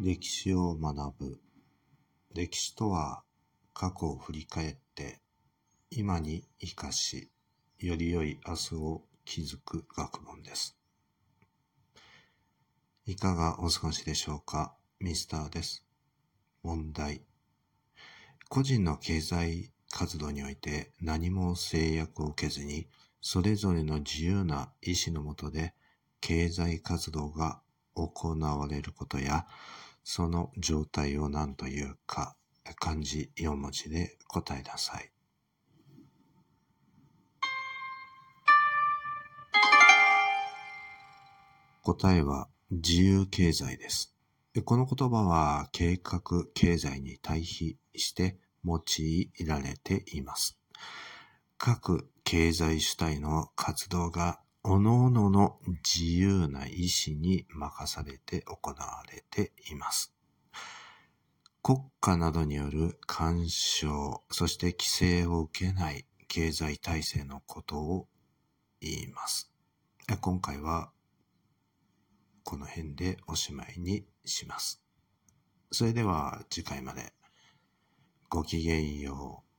歴史を学ぶ。歴史とは過去を振り返って今に生かし、より良い明日を築く学問です。いかがお過ごしでしょうかミスターです。問題。個人の経済活動において何も制約を受けずに、それぞれの自由な意志のもとで経済活動が行われることや、その状態を何というか、漢字4文字で答えなさい。答えは自由経済です。この言葉は計画経済に対比して用いられています。各経済主体の活動が各々の自由な意志に任されて行われています。国家などによる干渉、そして規制を受けない経済体制のことを言います。今回はこの辺でおしまいにします。それでは次回までごきげんよう。